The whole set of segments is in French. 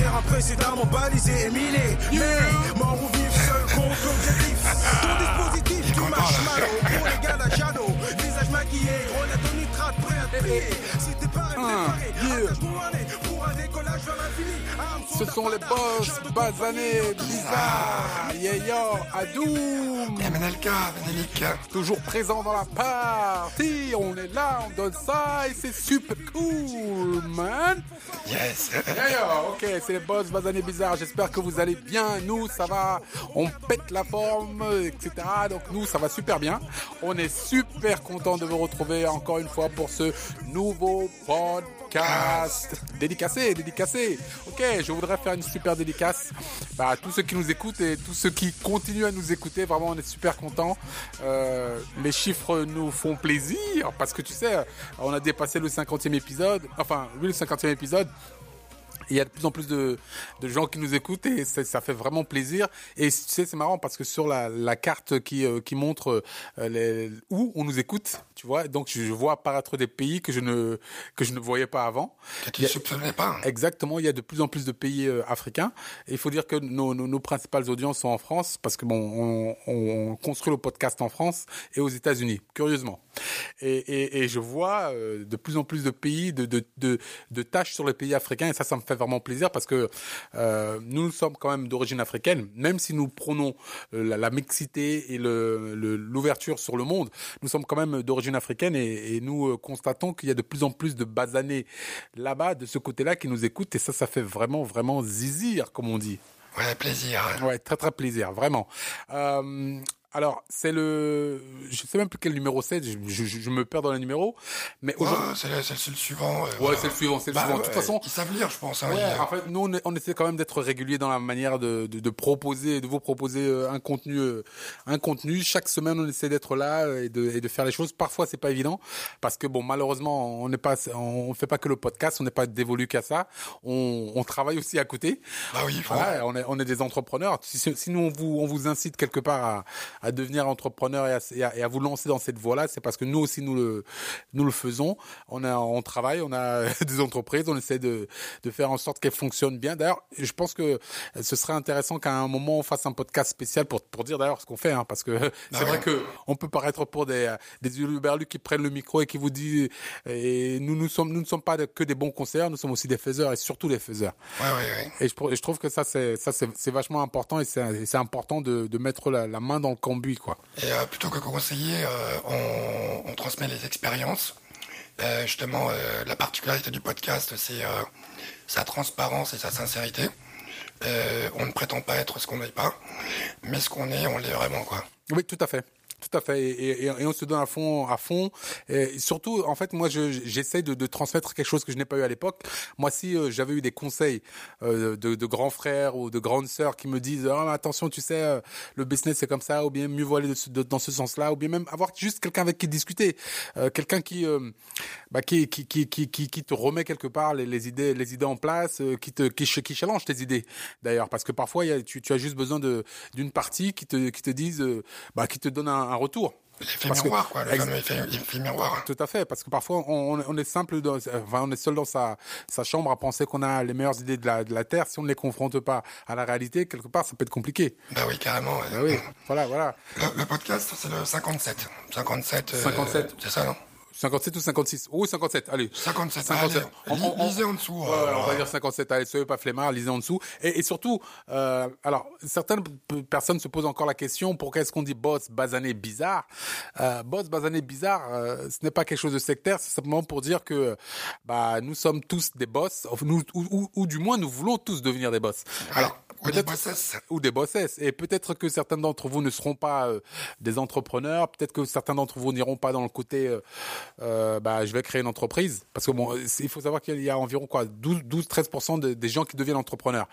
terrain précédemment balisé et miné. Mais mort ou vif, seul contre l'objectif. Ton dispositif, tu marches mal. Pour les gars d'Achado, visage maquillé, grenade au nitrate, prêt à te plier. Si t'es pas préparé, attache-toi un nez pour un décollage vers l'infini. Ce sont les boss basanés bizarres. Yeah yo, Adoum. MNLK, Ménélique. Toujours présent dans la partie. On est là, on donne ça et c'est super cool, man. Yes. Yeah, ok, c'est les boss basanés bizarres. J'espère que vous allez bien. Nous, ça va. On pète la forme, etc. Donc nous, ça va super bien. On est super content de vous retrouver encore une fois pour ce nouveau podcast. Dédicacé, dédicacé. Ok, je voudrais faire une super dédicace bah, à tous ceux qui nous écoutent et tous ceux qui continuent à nous écouter. Vraiment, on est super contents. Euh, les chiffres nous font plaisir parce que tu sais, on a dépassé le 50e épisode. Enfin, oui, le 50e épisode. Il y a de plus en plus de, de gens qui nous écoutent et ça, ça fait vraiment plaisir. Et tu sais, c'est marrant parce que sur la, la carte qui, euh, qui montre euh, les, où on nous écoute, tu vois, donc je, vois apparaître des pays que je ne, que je ne voyais pas avant. Que tu ne soupçonnais pas. Exactement, il y a de plus en plus de pays euh, africains. Et il faut dire que nos, nos, nos principales audiences sont en France parce que bon, on, on construit le podcast en France et aux États-Unis, curieusement. Et, et, et je vois euh, de plus en plus de pays, de, de, de, de tâches sur les pays africains, et ça, ça me fait vraiment plaisir parce que euh, nous, nous sommes quand même d'origine africaine, même si nous prenons euh, la, la mixité et le- le- l'ouverture sur le monde, nous sommes quand même d'origine africaine et, et nous euh, constatons qu'il y a de plus en plus de basanés là-bas, de ce côté-là, qui nous écoutent, et ça, ça fait vraiment, vraiment zizir, comme on dit. Ouais, plaisir. Ouais, très très plaisir, vraiment. Euh, alors, c'est le, je sais même plus quel numéro c'est, je, je, je me perds dans les numéros, mais Ouais, aujourd'hui, le, c'est le- c'est le suivant. euh, ouais, voilà. c'est le suivant, c'est le Bah, suivant. De ouais, toute façon, Ils savent lire, je pense. Hein, Ouais, en fait, nous, on, est- on essaie quand même d'être régulier dans la manière de, de, de proposer, de vous proposer euh, un contenu, euh, un contenu. Chaque semaine, on essaie d'être là euh, et de, et de faire les choses. Parfois, c'est pas évident parce que bon, malheureusement, on n'est pas, on fait pas que le podcast, on n'est pas dévolu qu'à ça. On, on travaille aussi à côté. Bah oui. Voilà, on est, on est des entrepreneurs. Si, si si nous, on vous, on vous incite quelque part à, à devenir entrepreneur et à, et à, et à vous lancer dans cette voie-là, c'est parce que nous aussi, nous le, nous le faisons. On a, on travaille, on a des entreprises, on essaie de, de faire en sorte qu'elles fonctionnent bien. D'ailleurs, je pense que ce serait intéressant qu'à un moment, on fasse un podcast spécial pour, pour dire d'ailleurs ce qu'on fait, hein, parce que c'est vrai ouais. que on peut paraître pour des, des qui prennent le micro et qui vous disent, et nous, nous sommes, nous ne sommes pas que des bons conseillers, nous sommes aussi des faiseurs et surtout des faiseurs. Ouais, ouais, ouais. Et je, je trouve que ça, c'est ça, c'est vachement important et c'est important de, de mettre la, la main dans le cambouis, quoi. Et euh, plutôt que conseiller, euh, on, on transmet les expériences. Euh, justement, la particularité du podcast, c'est sa transparence et sa sincérité. On ne prétend pas être ce qu'on n'est pas, mais ce qu'on est, on l'est vraiment, quoi. Oui, tout à fait. Tout à fait. Et, et, et on se donne à fond, à fond. Et surtout, en fait, moi, je- j'essaie de, de transmettre quelque chose que je n'ai pas eu à l'époque. Moi, si euh, j'avais eu des conseils euh, de, de grands frères ou de grandes sœurs qui me disent mais attention, tu sais, euh, le business c'est comme ça, ou bien mieux vaut aller de dans ce sens-là, ou bien même avoir juste quelqu'un avec qui discuter, Euh, quelqu'un qui, euh, bah, qui, qui, qui, qui, qui, te remet quelque part les, idées, les idées en place, euh, qui te, qui, qui challenge tes idées. D'ailleurs, parce que parfois, y a, tu, tu as juste besoin de d'une partie qui te, qui te dise, bah, qui te donne un, un retour. L'effet que- miroir, quoi. Le Ex- fameux effet, effet miroir. Tout à fait, parce que parfois on, est simple, dans, enfin, on est seul dans sa, sa chambre à penser qu'on a les meilleures idées de la, de la terre. Si on ne les confronte pas à la réalité, quelque part, ça peut être compliqué. Bah oui, carrément. ouais. Ah oui, voilà, voilà. Le, le podcast, c'est le 57. 57. euh, 57. C'est ça, non? 57 ou 56 Oh, 57, allez. 57. 57. Allez, On- on- lisez en dessous. Euh, voilà, on va dire 57, allez, soyez pas flemmard, lisez en dessous. Et, et surtout, euh, alors, certaines personnes se posent encore la question, pourquoi est-ce qu'on dit boss basané bizarre? Euh, Boss basané bizarre, euh, ce n'est pas quelque chose de sectaire, c'est simplement pour dire que bah, nous sommes tous des boss, ou, nous, ou, ou- ou du moins nous voulons tous devenir des boss. Alors, ou des bossesses. ou des bossesses. Et peut-être que certains d'entre vous ne seront pas euh, des entrepreneurs. Peut-être que certains d'entre vous n'iront pas dans le côté, euh, bah, je vais créer une entreprise. Parce que bon, il faut savoir qu'il y a environ quoi, 12, 12 13% de- des gens qui deviennent entrepreneurs.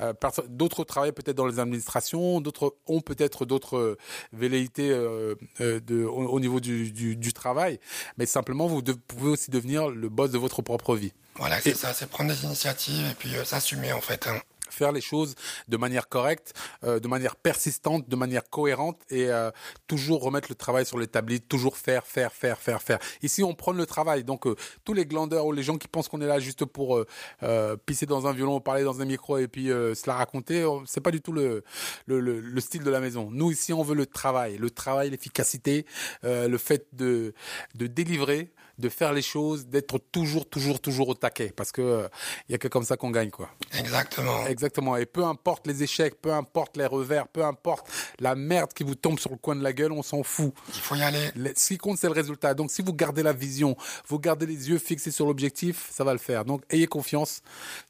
Euh, d'autres travaillent peut-être dans les administrations, d'autres ont peut-être d'autres euh, velléités euh, de, au, au niveau du, du, du travail. Mais simplement, vous de- pouvez aussi devenir le boss de votre propre vie. Voilà, c'est ça, c'est prendre des initiatives et puis s'assumer en fait. hein. Faire les choses de manière correcte, euh, de manière persistante, de manière cohérente et euh, toujours remettre le travail sur l'établi, toujours faire, faire, faire, faire, faire. Ici, on prend le travail. Donc, euh, tous les glandeurs ou les gens qui pensent qu'on est là juste pour euh, euh, pisser dans un violon, parler dans un micro et puis euh, se la raconter, c'est pas du tout le, le, le, le style de la maison. Nous, ici, on veut le travail, le travail, l'efficacité, le fait de, de délivrer, de faire les choses, d'être toujours, toujours, toujours au taquet. Parce que euh, il y a que comme ça qu'on gagne, quoi. Exactement. Exactement. Et peu importe les échecs, peu importe les revers, peu importe la merde qui vous tombe sur le coin de la gueule, on s'en fout. Il faut y aller. Le- Ce qui compte, c'est le résultat. Donc, si vous gardez la vision, vous gardez les yeux fixés sur l'objectif, ça va le faire. Donc, ayez confiance,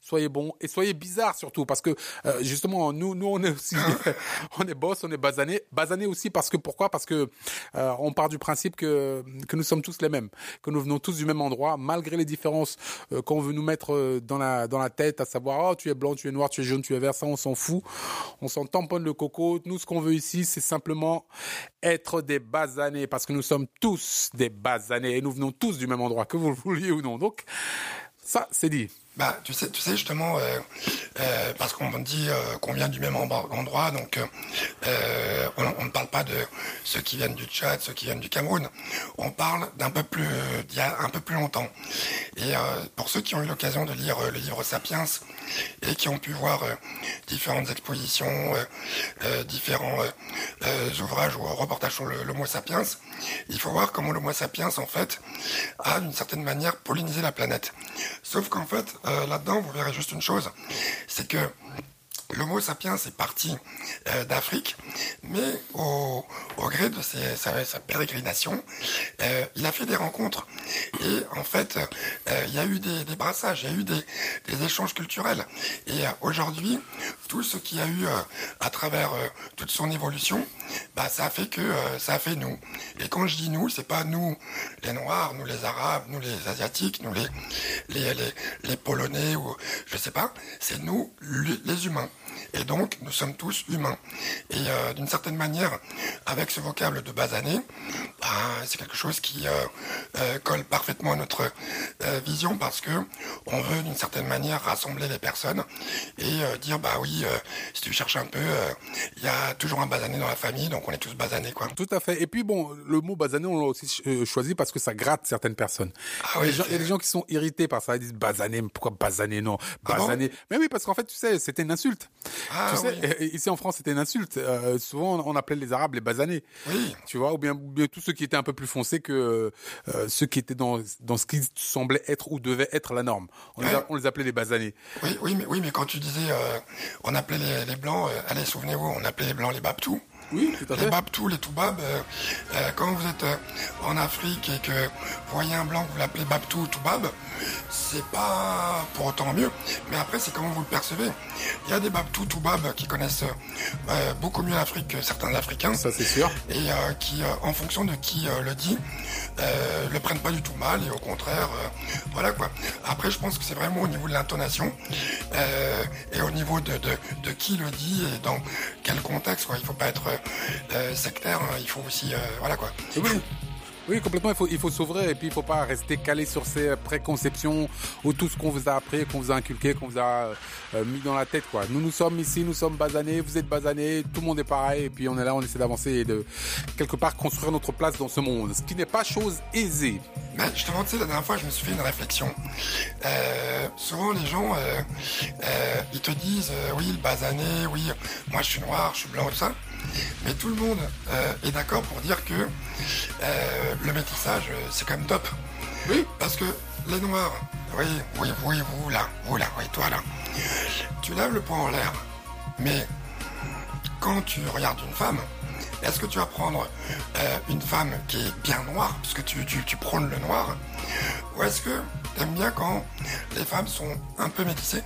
soyez bon et soyez bizarre surtout, parce que euh, justement, nous, nous, on est aussi, on est boss, on est basané, basané aussi parce que pourquoi? Parce que euh, on part du principe que que nous sommes tous les mêmes, que nous venons tous du même endroit, malgré les différences euh, qu'on veut nous mettre euh, dans la dans la tête, à savoir oh tu es blanc, tu es noir, tu es jaune, tu es vert, ça on s'en fout, on s'en tamponne le coco. Nous, ce qu'on veut ici, c'est simplement être des basanés, parce que nous sommes tous des basanés et nous venons tous du même endroit, que vous le vouliez ou non. Donc ça, c'est dit. Bah, tu sais, tu sais justement, euh, euh, parce qu'on dit euh, qu'on vient du même endro- endroit, donc euh, euh, on, on ne parle pas de ceux qui viennent du Tchad, ceux qui viennent du Cameroun. On parle d'un peu plus, d'il y a un peu plus longtemps. Et euh, pour ceux qui ont eu l'occasion de lire euh, le livre Sapiens et qui ont pu voir euh, différentes expositions, euh, euh, différents euh, euh, ouvrages ou reportages sur le- l'Homo sapiens, il faut voir comment l'Homo sapiens en fait a d'une certaine manière pollinisé la planète. Sauf qu'en fait, euh, là-dedans, vous verrez juste une chose, c'est que L'Homo sapiens est parti euh, d'Afrique, mais au, au gré de ses- sa, sa pérégrination, euh, il a fait des rencontres. Et en fait, euh, il y a eu des, des brassages, il y a eu des, des échanges culturels. Et euh, aujourd'hui, tout ce qu'il y a eu euh, à travers toute son évolution, bah, ça a fait que ça a fait nous. Et quand je dis nous, c'est pas nous les Noirs, nous les Arabes, nous les Asiatiques, nous les les, les, les Polonais ou je sais pas, c'est nous les humains. Et donc, nous sommes tous humains. Et euh, d'une certaine manière, avec ce vocable de basané, bah, c'est quelque chose qui euh, euh, colle parfaitement à notre vision parce que on veut d'une certaine manière rassembler les personnes et dire bah oui, si tu cherches un peu, il y a toujours un basané dans la famille, donc on est tous basanés quoi. Tout à fait. Et puis bon, le mot basané, on l'a aussi choisi parce que ça gratte certaines personnes. Ah oui, il y a des gens qui sont irrités par ça. Ils disent basané, mais pourquoi basané Non, Ah bon? Basané. mais oui, parce qu'en fait, tu sais, c'était une insulte. Ah tu sais, oui. euh, ici en France, c'était une insulte. Euh, souvent, on appelait les Arabes les basanés. Oui. Tu vois, ou bien, ou bien tous ceux qui étaient un peu plus foncés que euh, ceux qui étaient dans, dans ce qui semblait être ou devait être la norme. On, les, a- Ouais. on les appelait les basanés. Oui, oui, mais, oui, mais quand tu disais, euh, on appelait les, les blancs, euh, allez, souvenez-vous, on appelait les blancs les babtous. Oui, tout à Les fait. babtous, les toubabs, euh, euh, quand vous êtes euh, en Afrique et que vous voyez un blanc vous l'appelez babtou ou toubab, c'est pas pour autant mieux. Mais après, c'est comment vous le percevez. Il y a des babtous, toubabs qui connaissent euh, beaucoup mieux l'Afrique que certains Africains. Ça, c'est sûr. et euh, qui, euh, en fonction de qui le dit, euh, le prennent pas du tout mal et au contraire, euh, voilà quoi. Après, je pense que c'est vraiment au niveau de l'intonation euh, et au niveau de, de, de qui le dit et dans quel contexte quoi. Il faut pas être euh, euh, sectaire, hein. il faut aussi, euh, voilà quoi. Oui. Oui, complètement. Il faut, il faut s'ouvrir et puis il faut pas rester calé sur ses préconceptions ou tout ce qu'on vous a appris, qu'on vous a inculqué, qu'on vous a euh, mis dans la tête, quoi. Nous, nous sommes ici, nous sommes basanés, vous êtes basanés, tout le monde est pareil et puis on est là, on essaie d'avancer et de quelque part construire notre place dans ce monde, ce qui n'est pas chose aisée. Mais justement, tu sais, la dernière fois, je me suis fait une réflexion. Euh, souvent, les gens, euh, ils te disent, oui, le basané, oui, moi je suis noir, je suis blanc, tout ça. Mais tout le monde euh, est d'accord pour dire que euh, le métissage, euh, c'est quand même top. Oui. Parce que les noirs, oui, oui, oui, vous là, vous là, oui, toi là, tu lèves le poing en l'air. Mais quand tu regardes une femme, est-ce que tu vas prendre euh, une femme qui est bien noire, parce que tu, tu, tu prônes le noir, ou est-ce que t'aimes bien quand les femmes sont un peu métissées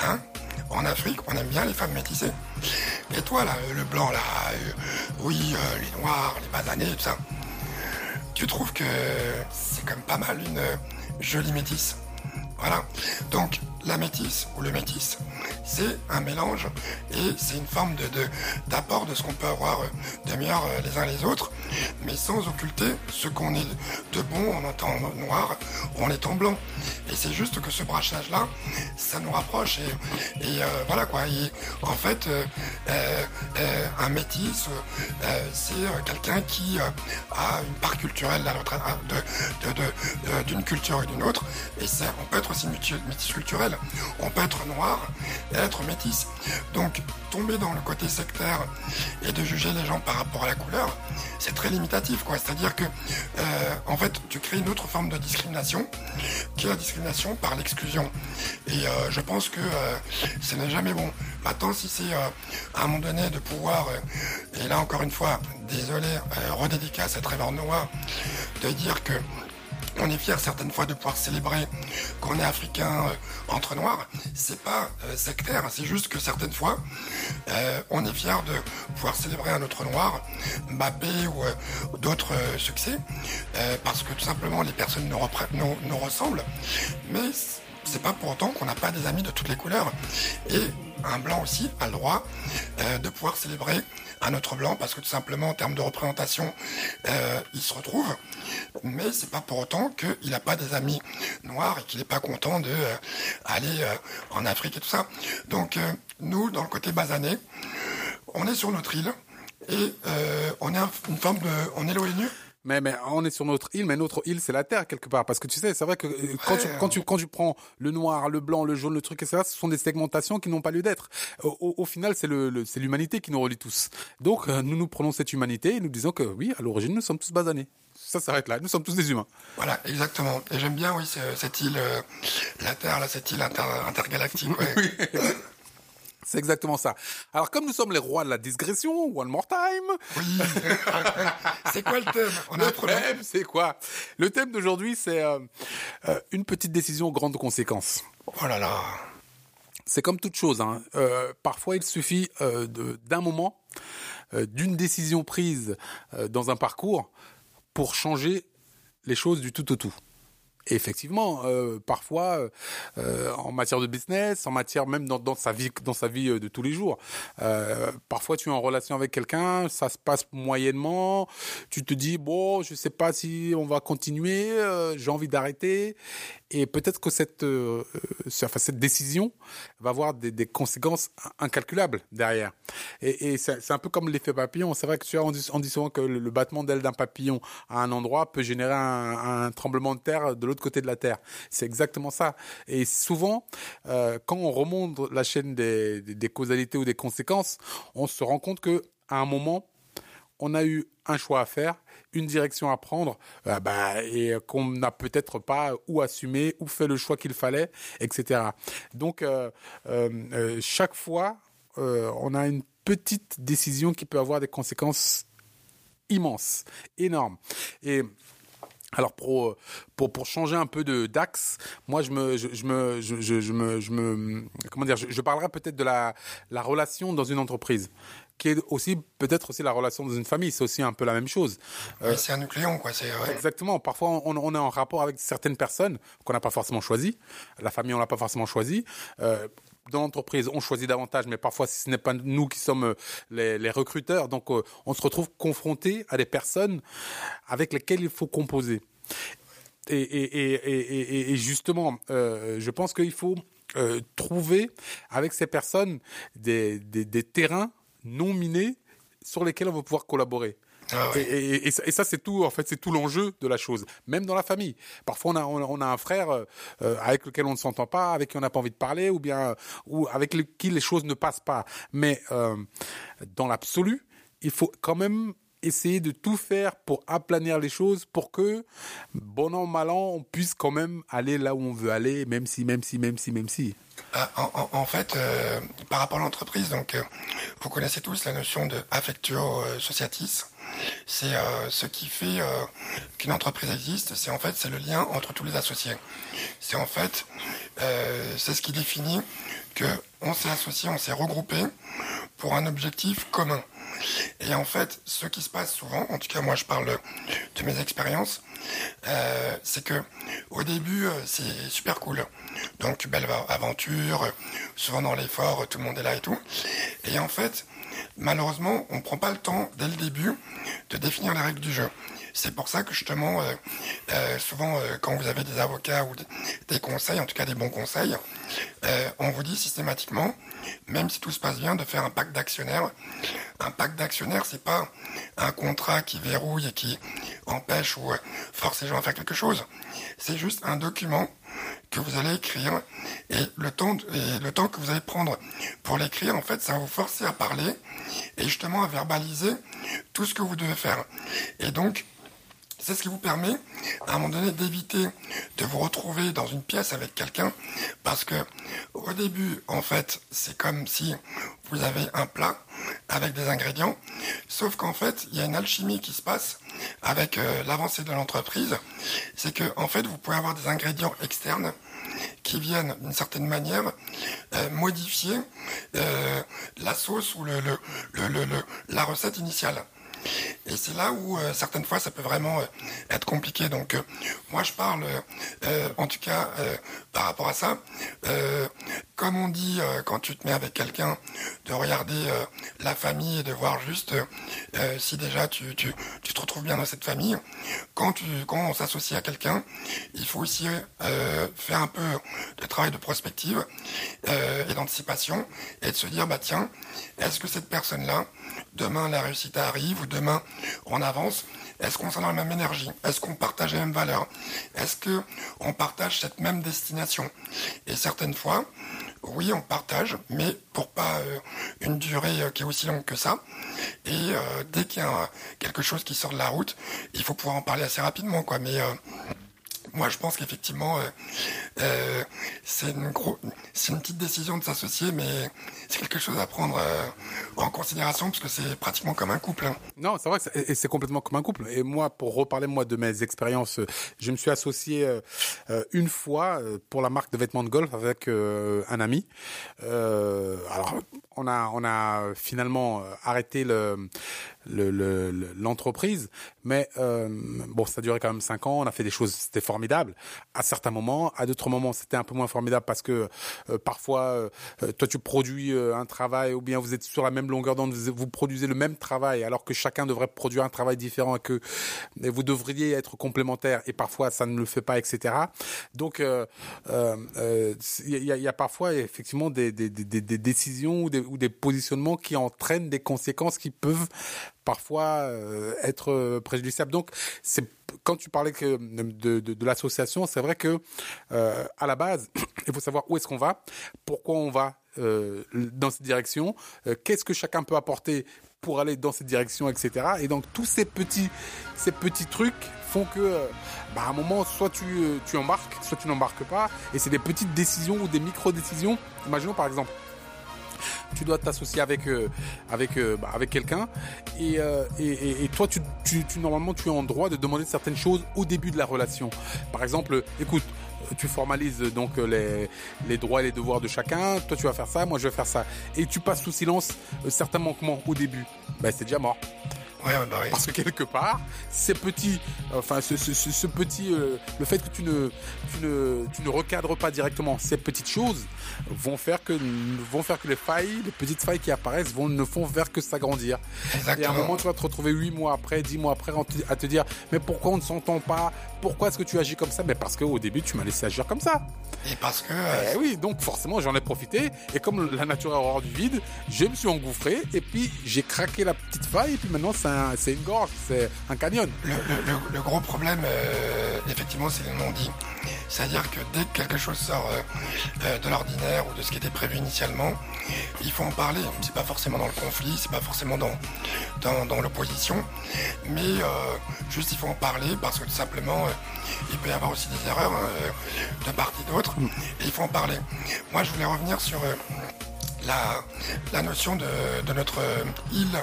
Hein? En Afrique, on aime bien les femmes métissées. Et toi, là, le blanc, là, euh, oui, euh, les noirs, les basanés, tout ça, tu trouves que c'est quand même pas mal une euh, jolie métisse voilà. Donc la métisse ou le métis, c'est un mélange et c'est une forme de, d'apport de, ce qu'on peut avoir de meilleur les uns les autres, mais sans occulter ce qu'on est de bon en étant noir ou en étant blanc. Et c'est juste que ce brachage-là, ça nous rapproche et, voilà quoi. en fait, un métis, c'est quelqu'un qui a une part culturelle d'une culture et d'une autre, et ça, on peut être aussi métis culturel, on peut être noir et être métis. Donc tomber dans le côté sectaire et de juger les gens par rapport à la couleur, c'est très limitatif, quoi. C'est-à-dire que, euh, en fait, tu crées une autre forme de discrimination, qui est la discrimination par l'exclusion. Et euh, je pense que euh, ce n'est jamais bon. Maintenant, si c'est à un moment donné de pouvoir, et là encore une fois, désolé, redédicace à Trevor Noah, de dire que on est fier certaines fois de pouvoir célébrer qu'on est africain euh, entre noirs. C'est pas euh, sectaire, c'est juste que certaines fois, euh, on est fier de pouvoir célébrer un autre noir, Mbappé ou d'autres succès, parce que tout simplement les personnes nous, nous ressemblent. Mais c'est pas pour autant qu'on n'a pas des amis de toutes les couleurs. Et un blanc aussi a le droit de pouvoir célébrer un autre blanc parce que tout simplement en termes de représentation, euh, il se retrouve. Mais c'est pas pour autant qu'il n'a pas des amis noirs et qu'il n'est pas content de euh, euh, en Afrique et tout ça. Donc nous, dans le côté basané, on est sur notre île et on est une forme de, on est l'ONU. Mais, mais on est sur notre île, mais notre île, c'est la Terre, quelque part. Parce que tu sais, c'est vrai que euh, quand, tu, quand, tu, quand tu prends le noir, le blanc, le jaune, le truc, etc., ce sont des segmentations qui n'ont pas lieu d'être. Au, au, final, c'est le, c'est l'humanité qui nous relie tous. Donc, euh, nous nous prenons cette humanité et nous disons que oui, à l'origine, nous sommes tous basanés. Ça s'arrête là. Nous sommes tous des humains. Voilà, exactement. Et j'aime bien, oui, cette île, euh, la Terre, là, cette île intergalactique. Ouais. C'est exactement ça. Alors, comme nous sommes les rois de la digression, one more time. Oui. c'est quoi le thème? On Le thème, c'est quoi? Le thème d'aujourd'hui, c'est euh, euh, une petite décision grande conséquence. Oh là là. C'est comme toute chose. Hein. Euh, parfois, il suffit d'un moment, d'une décision prise dans un parcours pour changer les choses du tout au tout effectivement, euh, parfois, euh, euh, en matière de business, en matière même dans, dans sa vie, dans sa vie de tous les jours, parfois tu es en relation avec quelqu'un, ça se passe moyennement, tu te dis bon, je sais pas si on va continuer, j'ai envie d'arrêter, et peut-être que cette, euh, euh, enfin, cette décision va avoir des, des conséquences incalculables derrière. Et, et c'est un peu comme l'effet papillon. C'est vrai que tu vois, on dit, souvent que le, battement d'aile d'un papillon à un endroit peut générer un, un tremblement de terre de l'autre côté de la Terre. C'est exactement ça. Et souvent, euh, quand on remonte la chaîne des, causalités ou des conséquences, on se rend compte que à un moment, on a eu un choix à faire une direction à prendre, euh, bah, et qu'on n'a peut-être pas ou assumé ou fait le choix qu'il fallait, etc. Donc euh, chaque fois, on a une petite décision qui peut avoir des conséquences immenses, énormes. Alors pour, pour pour changer un peu de d'axe, moi je me je, me je, je, me je me comment dire je, je parlerai peut-être de la la relation dans une entreprise qui est aussi peut-être aussi la relation dans une famille, c'est aussi un peu la même chose. Euh, c'est un nucléon, quoi. C'est exactement. Parfois, on, on, est en rapport avec certaines personnes qu'on n'a pas forcément choisi. La famille, on l'a pas forcément choisi. Euh, dans l'entreprise, on choisit davantage, mais parfois, ce n'est pas nous qui sommes euh, les, recruteurs, donc euh, on se retrouve confronté à des personnes avec lesquelles il faut composer. Et, et, et, et justement, euh, je pense qu'il faut trouver avec ces personnes des, des, des terrains non minés sur lesquels on va pouvoir collaborer. Ah et, ça, c'est tout. En fait, c'est tout l'enjeu de la chose. Même dans la famille. Parfois, on a, on a un frère euh, avec lequel on ne s'entend pas, avec qui on n'a pas envie de parler, ou bien ou avec qui les choses ne passent pas. Mais euh, dans l'absolu, il faut quand même essayer de tout faire pour aplanir les choses, pour que, bon an, mal an, on puisse quand même aller là où on veut aller, même si, même si, même si, même si. Euh, en, fait, euh, par rapport à l'entreprise, donc, euh, vous connaissez tous la notion de affectio sociatis. C'est ce qui fait qu'une entreprise existe. C'est en fait c'est le lien entre tous les associés. C'est en fait c'est ce qui définit que on s'est associé, on s'est regroupé pour un objectif commun. Et en fait, ce qui se passe souvent, en tout cas moi je parle de mes expériences, euh, c'est que au début euh, c'est super cool. Donc belle aventure, souvent dans l'effort, tout le monde est là et tout. Et en fait, malheureusement, on ne prend pas le temps dès le début de définir les règles du jeu. C'est pour ça que justement, euh, euh, souvent euh, quand vous avez des avocats ou des conseils, en tout cas des bons conseils, on vous dit systématiquement, même si tout se passe bien, de faire un pacte d'actionnaires. Un pacte d'actionnaires, c'est pas un contrat qui verrouille et qui empêche ou force les gens à faire quelque chose. C'est juste un document que vous allez écrire et le temps que vous allez prendre pour l'écrire en fait ça va vous forcer à parler et justement à verbaliser tout ce que vous devez faire. Et donc c'est ce qui vous permet, à un moment donné, d'éviter de vous retrouver dans une pièce avec quelqu'un, parce que au début, en fait, c'est comme si vous avez un plat avec des ingrédients, sauf qu'en fait, il y a une alchimie qui se passe avec euh, l'avancée de l'entreprise. C'est que, en fait, vous pouvez avoir des ingrédients externes qui viennent d'une certaine manière euh, modifier euh, la sauce ou le, la recette initiale. Et c'est là où euh, certaines fois ça peut vraiment euh, être compliqué. Donc euh, moi je parle en tout cas par rapport à ça. comme on dit quand tu te mets avec quelqu'un, de regarder la famille et de voir juste si déjà tu, tu, tu, te retrouves bien dans cette famille. Quand, tu, quand on s'associe à quelqu'un, il faut aussi faire un peu de travail de prospective et d'anticipation et de se dire bah tiens, est-ce que cette personne-là, demain la réussite arrive ou demain on avance, est-ce qu'on sent dans la même énergie? Est-ce qu'on partage les mêmes valeurs? Est-ce qu'on partage cette même destination? Et certaines fois, oui, on partage, mais pour pas euh, une durée euh, qui est aussi longue que ça. Et euh, dès qu'il y a quelque chose qui sort de la route, il faut pouvoir en parler assez rapidement, quoi. Mais moi, je pense qu'effectivement, c'est une, une petite décision de s'associer, mais c'est quelque chose à prendre euh, en considération parce que c'est pratiquement comme un couple. Hein. Non, c'est vrai que c'est, complètement comme un couple. Et moi, pour reparler moi de mes expériences, je me suis associé euh, euh, une fois pour la marque de vêtements de golf avec un ami. alors, on a on a finalement arrêté le l'entreprise. mais euh, bon, ça a duré quand même cinq ans. On a fait des choses, c'était formidable. À certains moments, à d'autres moments, c'était un peu moins formidable parce que euh, parfois, euh, toi, tu produis un travail ou bien vous êtes sur la même longueur d'onde, vous produisez le même travail alors que chacun devrait produire un travail différent et que vous devriez être complémentaires et parfois ça ne le fait pas, etc. Donc, il y, a, y, a, parfois effectivement des, des, des, des décisions ou des, ou des positionnements qui entraînent des conséquences qui peuvent parfois euh, être euh, préjudiciable. Donc, c'est quand tu parlais que de, de, de l'association, c'est vrai que euh, à la base, il faut savoir où est-ce qu'on va, pourquoi on va euh, dans cette direction, euh, qu'est-ce que chacun peut apporter pour aller dans cette direction, etc. Et donc tous ces petits, ces petits trucs font que, bah, à un moment, soit tu, tu embarques, soit tu n'embarques pas. Et c'est des petites décisions ou des micro-décisions. Imaginons par exemple, tu dois t'associer avec euh, avec euh, bah, avec quelqu'un euh, et, et, toi tu, tu, tu, normalement tu es en droit de demander certaines choses au début de la relation. Par exemple, écoute, tu formalises donc les, les droits et les devoirs de chacun. Toi, tu vas faire ça, moi, je vais faire ça. Et tu passes sous silence certains manquements au début. Ben, c'est déjà mort. Bah Parce que quelque part, ces petits, enfin, ce, ce, ce, petit, euh, le fait que tu ne, tu ne, tu ne recadres pas directement ces petites choses vont faire que, vont faire que les failles, les petites failles qui apparaissent vont, ne font faire que s'agrandir. Et à un moment, tu vas te retrouver huit mois après, dix mois après, à te dire, mais pourquoi on ne s'entend pas? Pourquoi est-ce que tu agis comme ça? Mais parce qu'au début, tu m'as laissé agir comme ça. Et parce que, eh oui, donc forcément, j'en ai profité. Et comme la nature est horreur du vide, je me suis engouffré et puis j'ai craqué la petite faille et puis maintenant, c'est une gorge, c'est un canyon. Le, gros problème, euh, effectivement, c'est le non-dit. C'est-à-dire que dès que quelque chose sort euh, euh, de l'ordinaire ou de ce qui était prévu initialement, il faut en parler. C'est pas forcément dans le conflit, c'est pas forcément dans, dans, l'opposition, mais juste il faut en parler parce que tout simplement, il peut y avoir aussi des erreurs de part et d'autre, mm. et il faut en parler. Moi, je voulais revenir sur la, la notion de, de, notre île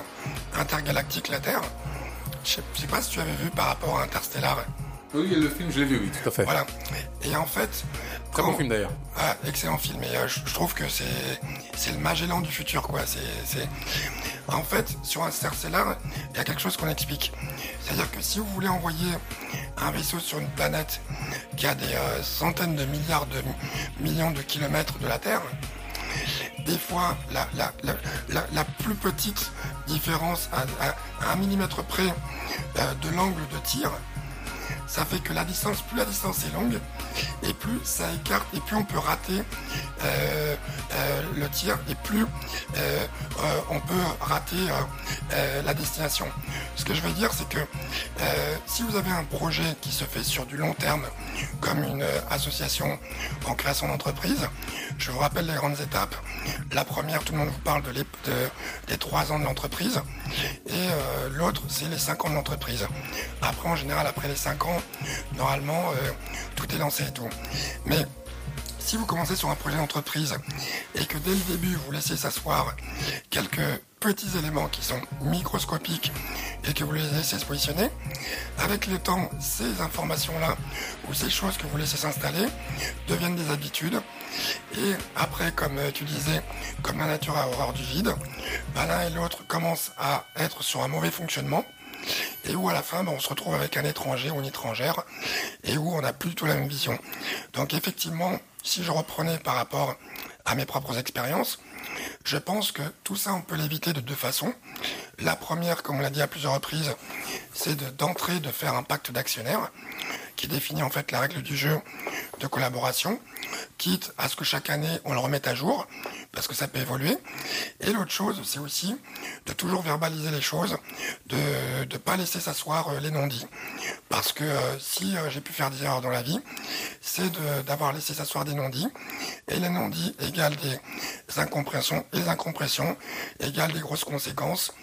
intergalactique, la Terre. Je sais, sais pas si tu avais vu par rapport à Interstellar. Oui, le film, je l'ai vu, oui, tout à fait. Voilà. Et en fait. Très bon film d'ailleurs. Ah, excellent film. Et euh, je, je trouve que c'est c'est le Magellan du futur, quoi. C'est c'est. En fait, sur Interstellar, il y a quelque chose qu'on explique. C'est-à-dire que si vous voulez envoyer un vaisseau sur une planète qui a des euh, centaines de milliards de millions de kilomètres de la Terre, des fois, la, la, plus petite différence à un millimètre près euh, de l'angle de tir, ça fait que la distance, plus la distance est longue, et plus ça écarte, et plus on peut rater euh, euh, le tir, et plus euh, on peut rater la destination. Ce que je veux dire, c'est que si vous avez un projet qui se fait sur du long terme, comme une association en création d'entreprise, je vous rappelle les grandes étapes. La première, tout le monde vous parle des trois ans de l'entreprise, et l'autre, c'est les cinq ans de l'entreprise. Après, en général, après les cinq ans, normalement, euh, tout est lancé et tout. Mais si vous commencez sur un projet d'entreprise et que dès le début vous laissez s'asseoir quelques petits éléments qui sont microscopiques et que vous les laissez se positionner, avec le temps, ces informations-là ou ces choses que vous laissez s'installer deviennent des habitudes. Et après, comme tu disais, comme la nature a horreur du vide, bah, l'un et l'autre commencent à être sur un mauvais fonctionnement et où à la fin ben, on se retrouve avec un étranger ou une étrangère et où on n'a plus du tout la même vision. Donc effectivement, si je reprenais par rapport à mes propres expériences, je pense que tout ça on peut l'éviter de deux façons. La première, comme on l'a dit à plusieurs reprises, c'est de- d'entrer de faire un pacte d'actionnaires qui définit en fait la règle du jeu de collaboration, quitte à ce que chaque année on le remette à jour, parce que ça peut évoluer. Et l'autre chose, c'est aussi de toujours verbaliser les choses, de ne pas laisser s'asseoir euh, les non-dits. Parce que euh, si euh, j'ai pu faire des erreurs dans la vie, c'est d'avoir laissé s'asseoir des non-dits. Et les non-dits égale des incompréhensions, et les incompréhensions égale des grosses conséquences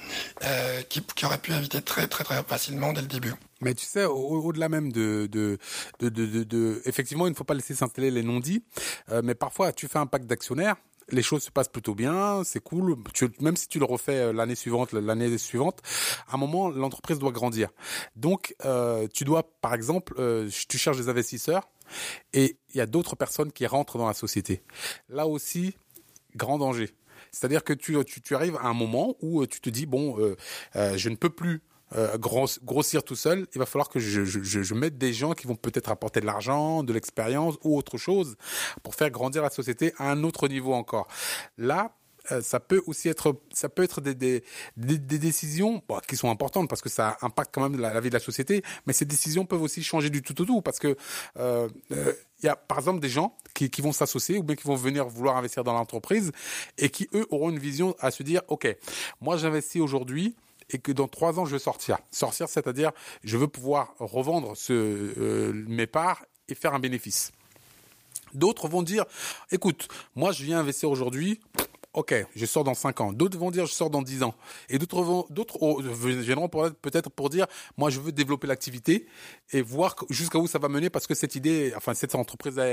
euh, qui, qui auraient pu éviter très très très facilement dès le début. Mais tu sais, au- au-delà même de, de, de, de, de- de- effectivement, il ne faut pas laisser s'installer les non-dits. Euh, mais parfois, tu fais un pacte d'actionnaires. Les choses se passent plutôt bien, c'est cool. Tu- même si tu le refais euh, l'année suivante, l'année suivante, à un moment, l'entreprise doit grandir. Donc, euh, tu dois, par exemple, euh, tu cherches des investisseurs et il y a d'autres personnes qui rentrent dans la société. Là aussi, grand danger. C'est-à-dire que tu, tu, tu arrives à un moment où euh, tu te dis, bon, euh, euh, je ne peux plus euh, gros- grossir tout seul, il va falloir que je, je, je, mette des gens qui vont peut-être apporter de l'argent, de l'expérience ou autre chose pour faire grandir la société à un autre niveau encore. Là, euh, ça peut aussi être, ça peut être des, des, des, des décisions bon, qui sont importantes parce que ça impacte quand même la, la vie de la société, mais ces décisions peuvent aussi changer du tout au tout parce que euh, euh, il y a par exemple des gens qui, qui vont s'associer ou bien qui vont venir vouloir investir dans l'entreprise et qui eux auront une vision à se dire ok moi j'investis aujourd'hui et que dans trois ans je veux sortir. Sortir c'est-à-dire je veux pouvoir revendre ce, euh, mes parts et faire un bénéfice. D'autres vont dire, écoute, moi je viens investir aujourd'hui, ok, je sors dans 5 ans. D'autres vont dire, je sors dans 10 ans. Et d'autres vont, d'autres viendront peut-être pour dire, moi je veux développer l'activité et voir jusqu'à où ça va mener parce que cette idée, enfin cette entreprise a,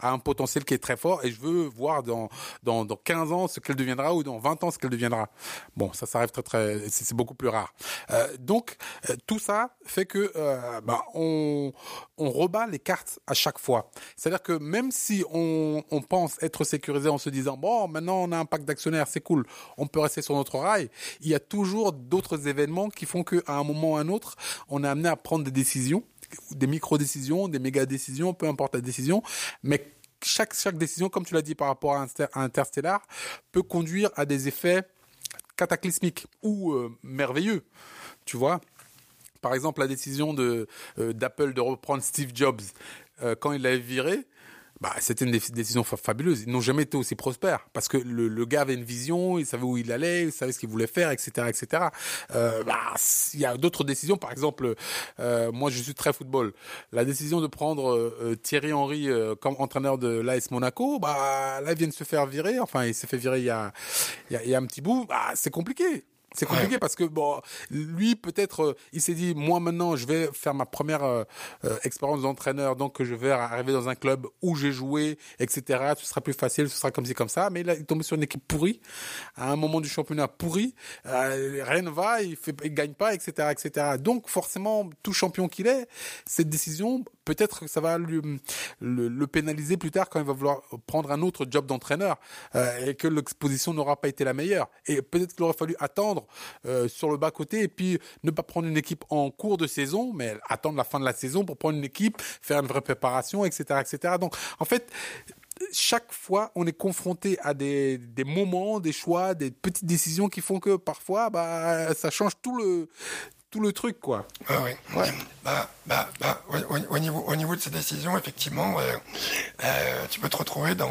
a un potentiel qui est très fort et je veux voir dans, dans, dans 15 ans ce qu'elle deviendra ou dans 20 ans ce qu'elle deviendra. Bon, ça, ça arrive très très, c'est beaucoup plus rare. Euh, donc, euh, tout ça fait que, euh, bah, on, on rebat les cartes à chaque fois. C'est-à-dire que même si on, on pense être sécurisé en se disant, bon, maintenant on a un d'actionnaires, c'est cool, on peut rester sur notre rail, il y a toujours d'autres événements qui font qu'à un moment ou à un autre, on est amené à prendre des décisions, des micro-décisions, des méga-décisions, peu importe la décision, mais chaque, chaque décision, comme tu l'as dit par rapport à Interstellar, peut conduire à des effets cataclysmiques ou euh, merveilleux, tu vois? Par exemple, la décision de euh, d'Apple de reprendre Steve Jobs euh, quand il l'avait viré, bah, c'était une dé- décision fa- fabuleuse. Ils n'ont jamais été aussi prospères parce que le, le gars avait une vision, il savait où il allait, il savait ce qu'il voulait faire, etc., etc. Euh, bah, il y a d'autres décisions. Par exemple, euh, moi, je suis très football. La décision de prendre euh, Thierry Henry euh, comme entraîneur de l'AS Monaco, bah, là, il vient de se faire virer. Enfin, il s'est fait virer il y a, il y a, y a un petit bout. Bah, c'est compliqué. C'est compliqué parce que bon, lui peut-être euh, il s'est dit moi maintenant je vais faire ma première euh, euh, expérience d'entraîneur donc je vais arriver dans un club où j'ai joué etc. Ce sera plus facile, ce sera comme ci comme ça. Mais là il est tombé sur une équipe pourrie à un moment du championnat pourri, rien ne va, il fait, il gagne pas etc etc. Donc forcément tout champion qu'il est, cette décision peut-être que ça va lui, le, le, pénaliser plus tard quand il va vouloir prendre un autre job d'entraîneur et que l'exposition n'aura pas été la meilleure. Et peut-être qu'il aurait fallu attendre euh, sur le bas-côté et puis ne pas prendre une équipe en cours de saison, mais attendre la fin de la saison pour prendre une équipe, faire une vraie préparation, etc. etc. Donc, en fait, chaque fois, on est confronté à des, des moments, des choix, des petites décisions qui font que parfois, bah, ça change tout le, tout le truc, quoi. Oui. Bah, bah, bah, au, niveau, au niveau de ces décisions, effectivement, euh, euh, tu peux te retrouver dans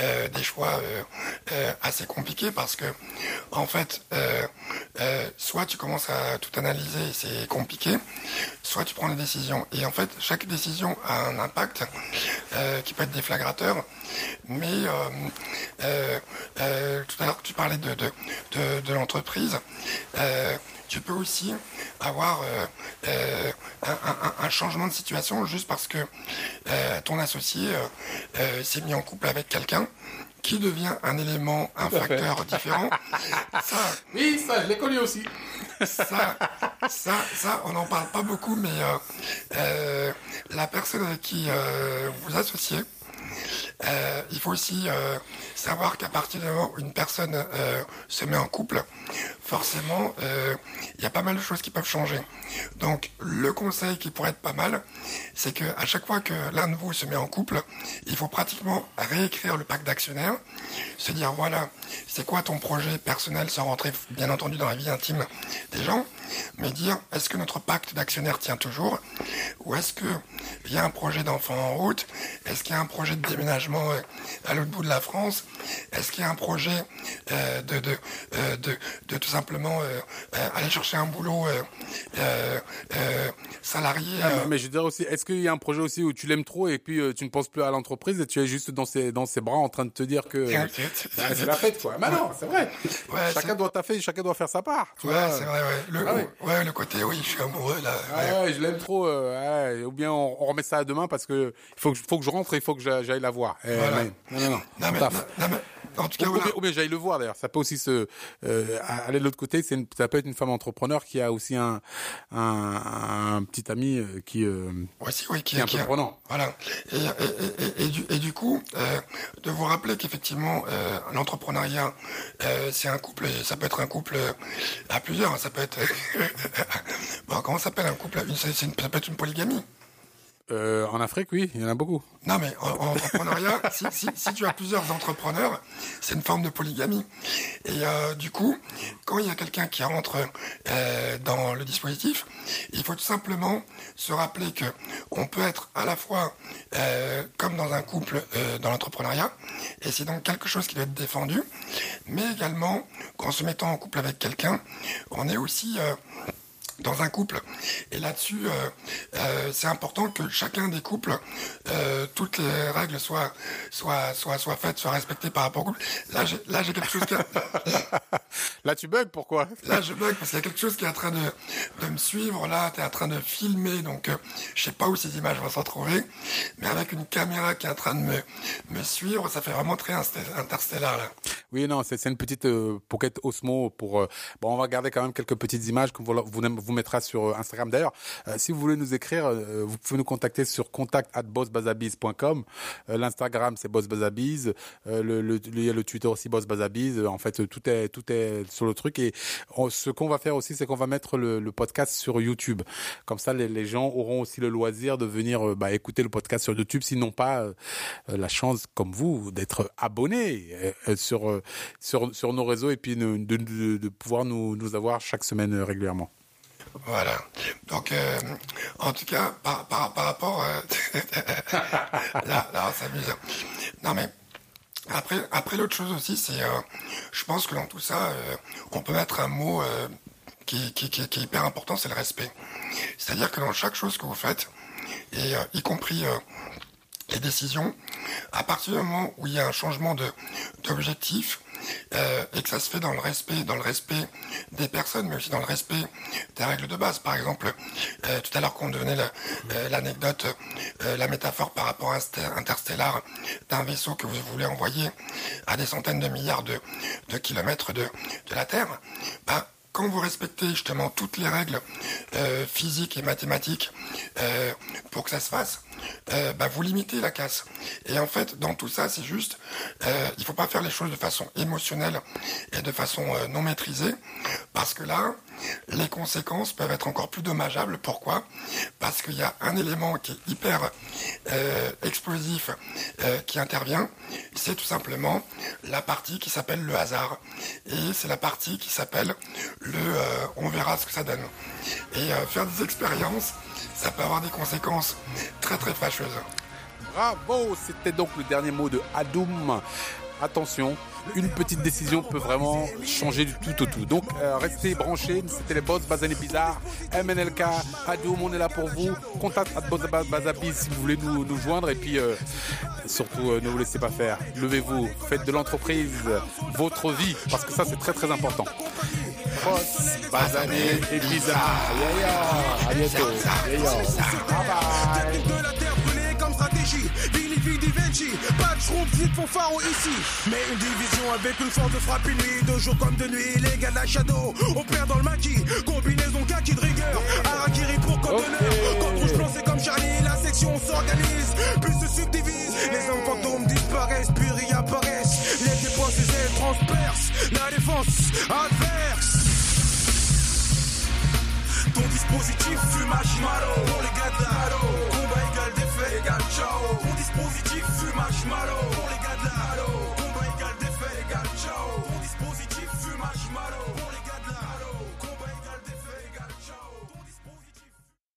euh, des choix assez compliqués parce que, en fait, soit tu commences à tout analyser et c'est compliqué, soit tu prends des décisions. Et en fait, chaque décision a un impact qui peut être déflagrateur. Mais tout à l'heure, tu parlais de l'entreprise tu peux aussi avoir euh, euh, un, changement de situation juste parce que euh, ton associé s'est mis en couple avec quelqu'un qui devient un élément, un facteur différent. Ça, oui, ça, je l'ai connu aussi. ça, ça, ça, on n'en parle pas beaucoup, mais la personne avec qui vous associez, il faut aussi savoir qu'à partir du moment où une personne euh, se met en couple, forcément, euh, il y a pas mal de choses qui peuvent changer. Donc, le conseil qui pourrait être pas mal, c'est que à chaque fois que l'un de vous se met en couple, il faut pratiquement réécrire le pacte d'actionnaires, se dire voilà, c'est quoi ton projet personnel sans rentrer bien entendu dans la vie intime des gens, mais dire est-ce que notre pacte d'actionnaires tient toujours, ou est-ce que il y a un projet d'enfant en route, est-ce qu'il y a un projet de déménagement euh, à l'autre bout de la France, est-ce qu'il y a un projet euh, de, de, euh, de, de, tout simplement aller chercher un boulot salarié ah, Mais je veux dire aussi, est-ce qu'il y a un projet aussi où tu l'aimes trop et puis tu ne penses plus à l'entreprise et tu es juste dans ses, dans ses bras en train de te dire que c'est la fête quoi. Mais non, c'est vrai. chacun doit taffer, chacun doit faire sa part. ouais, c'est vrai. Ouais. Le, ah ouais. le côté oui, je suis amoureux là. Ah ouais, je l'aime trop. ou bien on, remet ça à demain parce que il faut que, faut que je rentre et il faut que j'aille la voir. Eh, non, non, non. non, mais, non mais, en tout cas, ou, bien, j'aille le voir d'ailleurs. Ça peut aussi se euh, aller de l'autre côté. C'est ça peut être une femme entrepreneur qui a aussi un un, un petit ami euh, qui euh, oui, qui, est entrepreneur. Voilà. Et, et, et, du, et, du, coup, euh, de vous rappeler qu'effectivement, euh, l'entrepreneuriat, euh, c'est un couple. Ça peut être un couple à plusieurs. Ça peut être bon. Comment s'appelle un couple une, Ça peut être une polygamie. Euh, en Afrique, oui, il y en a beaucoup. Non, mais en, entrepreneuriat, si, tu as plusieurs entrepreneurs, c'est une forme de polygamie. Et euh, du coup, quand il y a quelqu'un qui rentre euh, dans le dispositif, il faut tout simplement se rappeler que on peut être à la fois comme dans un couple dans l'entrepreneuriat, et c'est donc quelque chose qui doit être défendu, mais également qu'en se mettant en couple avec quelqu'un, on est aussi dans un couple. Et là-dessus, euh, euh, c'est important que chacun des couples, euh, toutes les règles soient, soient, soient, soient faites, soient respectées par rapport au couple. Là, j'ai, là, j'ai quelque chose qui... là, tu bugs, pourquoi? Là, je bug parce qu'il y a quelque chose qui est en train de, de me suivre. Là, tu es en train de filmer, donc je sais pas où ces images vont s'en trouver. Mais avec une caméra qui est en train de me, me suivre, ça fait vraiment très interstellaire, là. Oui, non, c'est, c'est une petite Pocket Osmo pour... Bon, on va garder quand même quelques petites images que vous, vous, vous vous mettra sur euh, Instagram. D'ailleurs, euh, si vous voulez nous écrire, euh, vous pouvez nous contacter sur contact at bossbazabiz.com. L'Instagram, c'est bossbazabiz. Le, a le Twitter aussi, bossbazabiz. En fait, tout est, tout est sur le truc. Et ce qu'on va faire aussi, c'est qu'on va mettre le, podcast sur YouTube. Comme ça, les, gens auront aussi le loisir de venir bah, écouter le podcast sur YouTube, s'ils n'ont pas la chance, comme vous, d'être abonnés sur, sur, nos réseaux et puis de, pouvoir nous avoir chaque semaine régulièrement. Voilà. Donc, euh, en tout cas, par, par, par rapport... Euh, là, là, c'est amusant. Non, mais... Après, après l'autre chose aussi, c'est, euh, je pense que dans tout ça, euh, on peut mettre un mot euh, qui, qui, qui, qui, est hyper important, c'est le respect. C'est-à-dire que dans chaque chose que vous faites, et y compris les décisions, à partir du moment où il y a un changement de d'objectif, euh, et que ça se fait dans le respect, dans le respect des personnes, mais aussi dans le respect des règles de base. Par exemple, euh, tout à l'heure qu'on donnait euh, l'anecdote, la métaphore par rapport à interstellar d'un vaisseau que vous voulez envoyer à des centaines de milliards de, kilomètres de, la Terre, bah, quand vous respectez justement toutes les règles physiques et mathématiques pour que ça se fasse, euh, bah, vous limitez la casse. Et en fait, dans tout ça, c'est juste, euh, il faut pas faire les choses de façon émotionnelle et de façon euh, non maîtrisée, parce que là, les conséquences peuvent être encore plus dommageables. Pourquoi? Parce qu'il y a un élément qui est hyper euh, explosif qui intervient, c'est tout simplement la partie qui s'appelle le hasard. Et c'est la partie qui s'appelle le on verra ce que ça donne. Et faire des expériences, ça peut avoir des conséquences très très fâcheuses. Bravo, c'était donc le dernier mot de Adoum. Attention, une petite décision peut vraiment changer du tout au tout. Donc euh, restez branchés, c'était les boss Bazané Bizarre, MNLK, Adoum, on est là pour vous. Contact à Bazabiz si vous voulez nous, nous joindre et puis euh, surtout euh, ne vous laissez pas faire. Levez-vous, faites de l'entreprise votre vie parce que ça c'est très très important. Boss, Bazané et Bizarre. Yeah, yeah. À bientôt. Yeah, Bye bye. de la terre brûlée comme stratégie. Pas de schroom, petite fanfaro ici. Mais une division avec une force de frappe nuit. De jour comme de nuit, les gars de la Shadow. Opère dans le maquis. Combinaison kaki de rigueur. Arakiri pour conteneur. Section s'organise. Puis se subdivise. Les hommes fantômes disparaissent, puis réapparaissent. Les dépenses, ailes transpercent. La défense adverse. Ton dispositif fume marshmallow Pour les gars de la Combat égal défait égal ciao Ton dispositif fume marshmallow Pour les gars de la Combat égal défait égal ciao